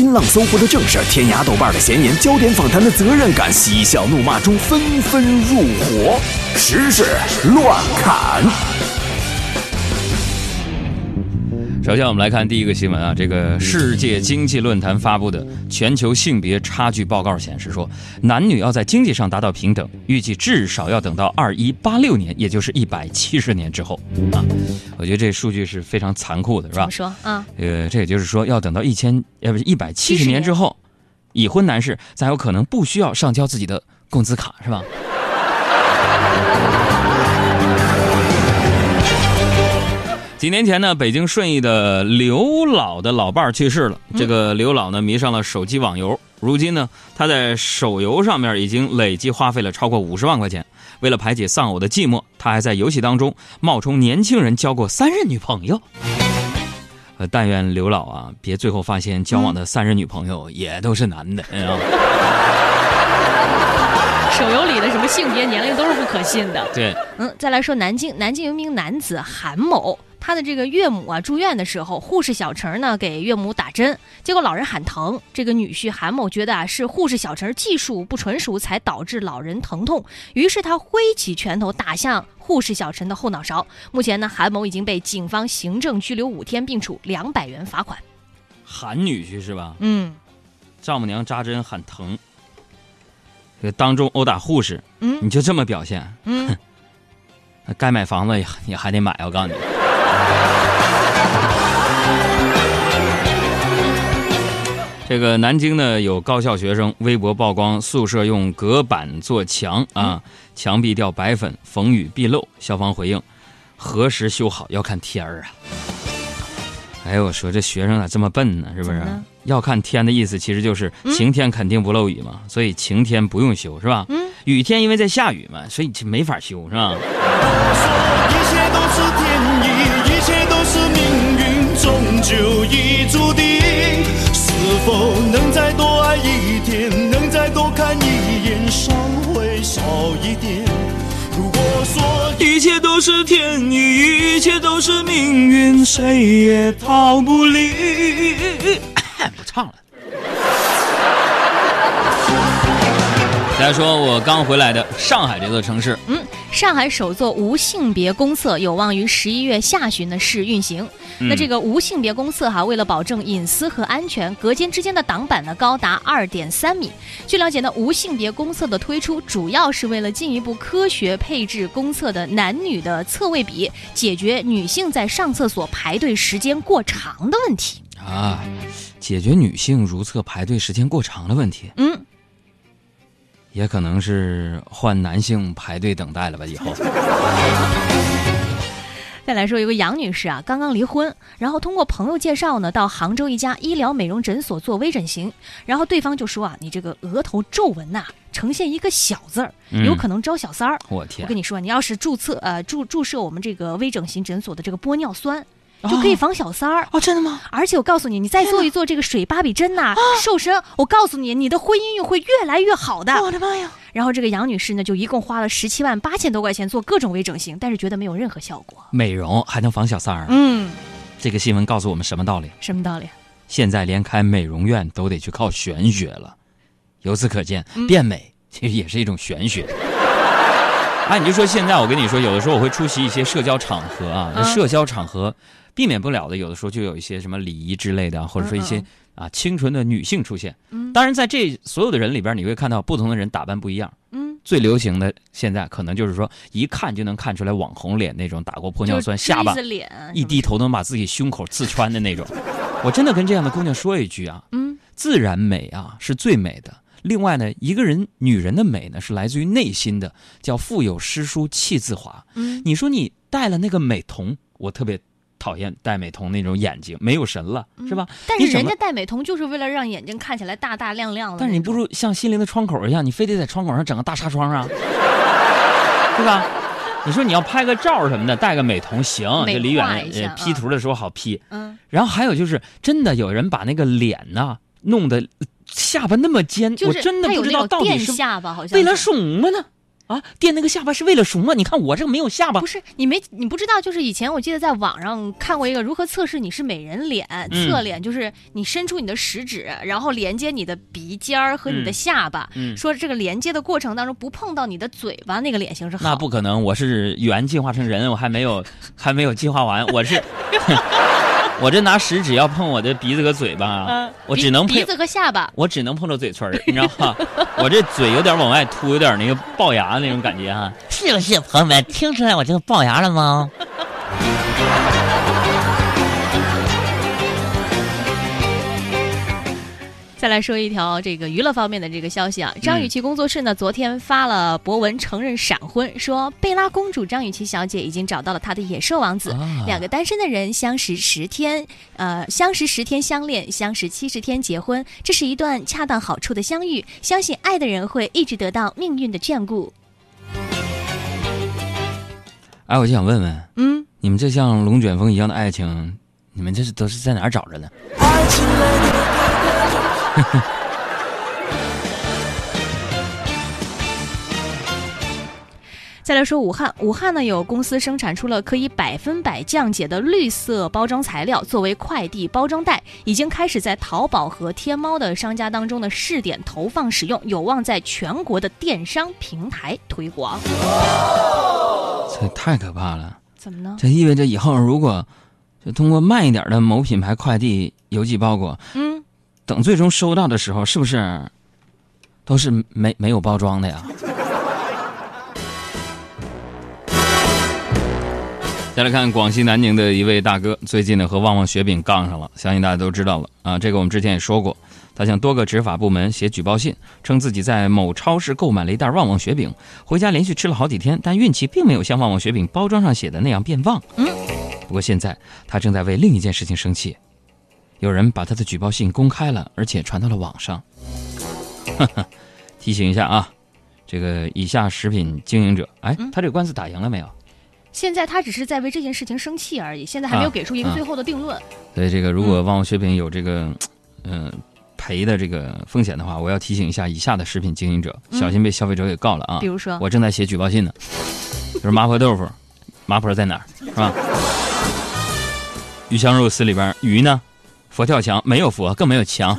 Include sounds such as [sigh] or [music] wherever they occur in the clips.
新浪、搜狐的正事儿，天涯、豆瓣的闲言，焦点访谈的责任感，嬉笑怒骂中纷纷入伙，时事乱砍。首先，我们来看第一个新闻啊，这个世界经济论坛发布的全球性别差距报告显示说，男女要在经济上达到平等，预计至少要等到二一八六年，也就是一百七十年之后啊。我觉得这数据是非常残酷的，是吧？怎么说啊？呃，这也就是说，要等到一千呃不是一百七十年之后，已婚男士才有可能不需要上交自己的工资卡，是吧？几年前呢，北京顺义的刘老的老伴儿去世了。这个刘老呢，迷上了手机网游，如今呢，他在手游上面已经累计花费了超过五十万块钱。为了排解丧偶的寂寞，他还在游戏当中冒充年轻人交过三任女朋友。呃，但愿刘老啊，别最后发现交往的三任女朋友也都是男的。啊。手游里的什么性别、年龄都是不可信的。对，嗯，再来说南京，南京有一名男子韩某。他的这个岳母啊住院的时候，护士小陈呢给岳母打针，结果老人喊疼。这个女婿韩某觉得啊是护士小陈技术不纯熟才导致老人疼痛，于是他挥起拳头打向护士小陈的后脑勺。目前呢，韩某已经被警方行政拘留五天，并处两百元罚款。韩女婿是吧？嗯，丈母娘扎针喊疼，这当众殴打护士，嗯，你就这么表现？嗯，[laughs] 该买房子也也还得买，我告诉你。这个南京呢，有高校学生微博曝光宿舍用隔板做墙啊，墙壁掉白粉，逢雨必漏。校方回应：何时修好要看天儿啊！哎，我说这学生咋这么笨呢？是不是？要看天的意思，其实就是晴天肯定不漏雨嘛，所以晴天不用修，是吧？嗯。雨天因为在下雨嘛，所以就没法修，是吧？就注定，是否能再多爱一天，能再多看一眼，伤会少一点。如果说一切都是天意，一切都是命运，谁也逃不离。[coughs] 不唱了。再说我刚回来的上海这座城市，嗯，上海首座无性别公厕有望于十一月下旬的试运行。那这个无性别公厕哈，为了保证隐私和安全，隔间之间的挡板呢高达二点三米。据了解呢，无性别公厕的推出主要是为了进一步科学配置公厕的男女的厕位比，解决女性在上厕所排队时间过长的问题啊，解决女性如厕排队时间过长的问题。嗯。也可能是换男性排队等待了吧？以后。[laughs] 再来说，有个杨女士啊，刚刚离婚，然后通过朋友介绍呢，到杭州一家医疗美容诊所做微整形，然后对方就说啊，你这个额头皱纹呐，呈现一个小字儿，有可能招小三儿。我天！我跟你说，你要是注册呃注注射我们这个微整形诊所的这个玻尿酸。就可以防小三儿哦，真的吗？而且我告诉你，你再做一做这个水芭比针呐，瘦身，我告诉你，你的婚姻运会越来越好的。我的妈呀！然后这个杨女士呢，就一共花了十七万八千多块钱做各种微整形，但是觉得没有任何效果。美容还能防小三儿？嗯，这个新闻告诉我们什么道理？什么道理？现在连开美容院都得去靠玄学了。由此可见，变美其实也是一种玄学。哎，你就说现在，我跟你说，有的时候我会出席一些社交场合啊，那社交场合。避免不了的，有的时候就有一些什么礼仪之类的，或者说一些啊清纯的女性出现。嗯，当然在这所有的人里边，你会看到不同的人打扮不一样。嗯，最流行的现在可能就是说，一看就能看出来网红脸那种，打过玻尿酸，下巴一低头能把自己胸口刺穿的那种。我真的跟这样的姑娘说一句啊，嗯，自然美啊是最美的。另外呢，一个人女人的美呢是来自于内心的，叫腹有诗书气自华。嗯，你说你戴了那个美瞳，我特别。讨厌戴美瞳那种眼睛没有神了，是吧？但是人家戴美瞳就是为了让眼睛看起来大大亮亮的。但是你不如像心灵的窗口一样，你非得在窗口上整个大纱窗啊，[laughs] 对吧？你说你要拍个照什么的，戴个美瞳行，就离远 P 图的时候好 P。嗯。然后还有就是，真的有人把那个脸呐弄得下巴那么尖，我真的不知道到底是下巴好像为了什么呢？啊，垫那个下巴是为了什么？你看我这个没有下巴不，是你没你不知道，就是以前我记得在网上看过一个如何测试你是美人脸，嗯侧脸就是你伸出你的食指，然后连接你的鼻尖儿和你的嗯下巴，嗯说这个连接的过程当中不碰到你的嘴巴，那个脸型是好。那不可能，我是猿进化成人，我还没有还没有进化完，我是 [laughs] 我这拿食指要碰我的鼻子和嘴巴，嗯，我只能碰鼻子和下巴。我只能碰到嘴唇儿，你知道吗？我这嘴有点往外凸，有点那个龅牙那种感觉哈、是不是，朋友们？听出来我这个龅牙了吗？再来说一条这个娱乐方面的这个消息啊，张雨绮工作室呢昨天发了博文承认闪婚，说贝拉公主张雨绮小姐已经找到了她的野兽王子，啊两个单身的人相识十天，呃，相识十天相恋，相识七十天结婚，这是一段恰当好处的相遇，相信爱的人会一直得到命运的眷顾。哎，我就想问问，嗯，你们这像龙卷风一样的爱情，你们这是都是在哪儿找着的？[laughs] 再来说武汉，武汉呢有公司生产出了可以百分百降解的绿色包装材料，作为快递包装袋，已经开始在淘宝和天猫的商家当中的试点投放使用，有望在全国的电商平台推广。这太可怕了！怎么呢？这意味着以后如果就通过慢一点的某品牌快递邮寄包裹，嗯，等最终收到的时候，是不是都是没没有包装的呀？再来看广西南宁的一位大哥，最近呢和旺旺雪饼杠上了，相信大家都知道了啊。这个我们之前也说过，他向多个执法部门写举报信，称自己在某超市购买了一袋旺旺雪饼，回家连续吃了好几天，但运气并没有像旺旺雪饼包装上写的那样变旺。嗯，不过现在他正在为另一件事情生气，有人把他的举报信公开了，而且传到了网上。[laughs] 提醒一下啊，这个以下食品经营者，哎，嗯他这个官司打赢了没有？现在他只是在为这件事情生气而已，现在还没有啊给出一个啊最后的定论。所以这个如果旺旺雪品有这个，嗯、赔的这个风险的话，我要提醒一下以下的食品经营者，嗯小心被消费者给告了啊！比如说，我正在写举报信呢，就是麻婆豆腐，麻婆在哪儿是吧？鱼香肉丝里边鱼呢？佛跳墙没有佛，更没有墙。啊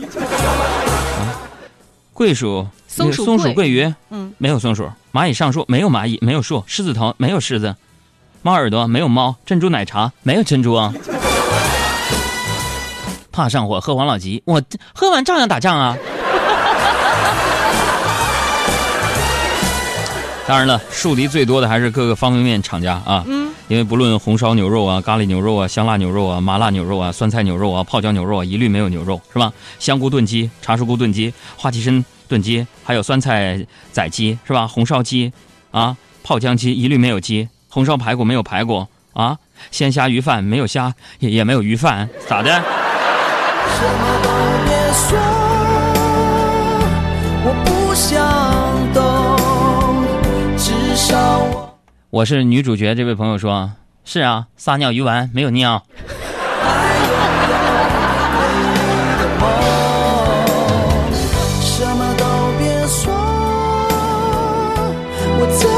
桂薯松鼠松鼠桂桂鱼嗯，没有松鼠，蚂蚁上树没有蚂蚁，没有树，狮子头没有狮子，猫耳朵没有猫，珍珠奶茶没有珍珠啊。怕上火喝王老吉，我喝完照样打仗啊。当然了，树敌最多的还是各个方便面厂家啊。嗯，因为不论红烧牛肉啊、咖喱牛肉啊、香辣牛肉啊、麻辣牛肉啊、酸菜牛肉啊、泡椒牛肉啊，一律没有牛肉，是吧？香菇炖鸡、茶树菇炖鸡、花旗参炖鸡，还有酸菜仔鸡，是吧？红烧鸡啊、泡姜鸡一律没有鸡，红烧排骨没有排骨啊，鲜虾鱼饭没有虾，也也没有鱼饭，咋的？什么都别说，我是女主角，这位朋友说：“是啊，撒尿鱼丸没有尿。”什么都别说，我。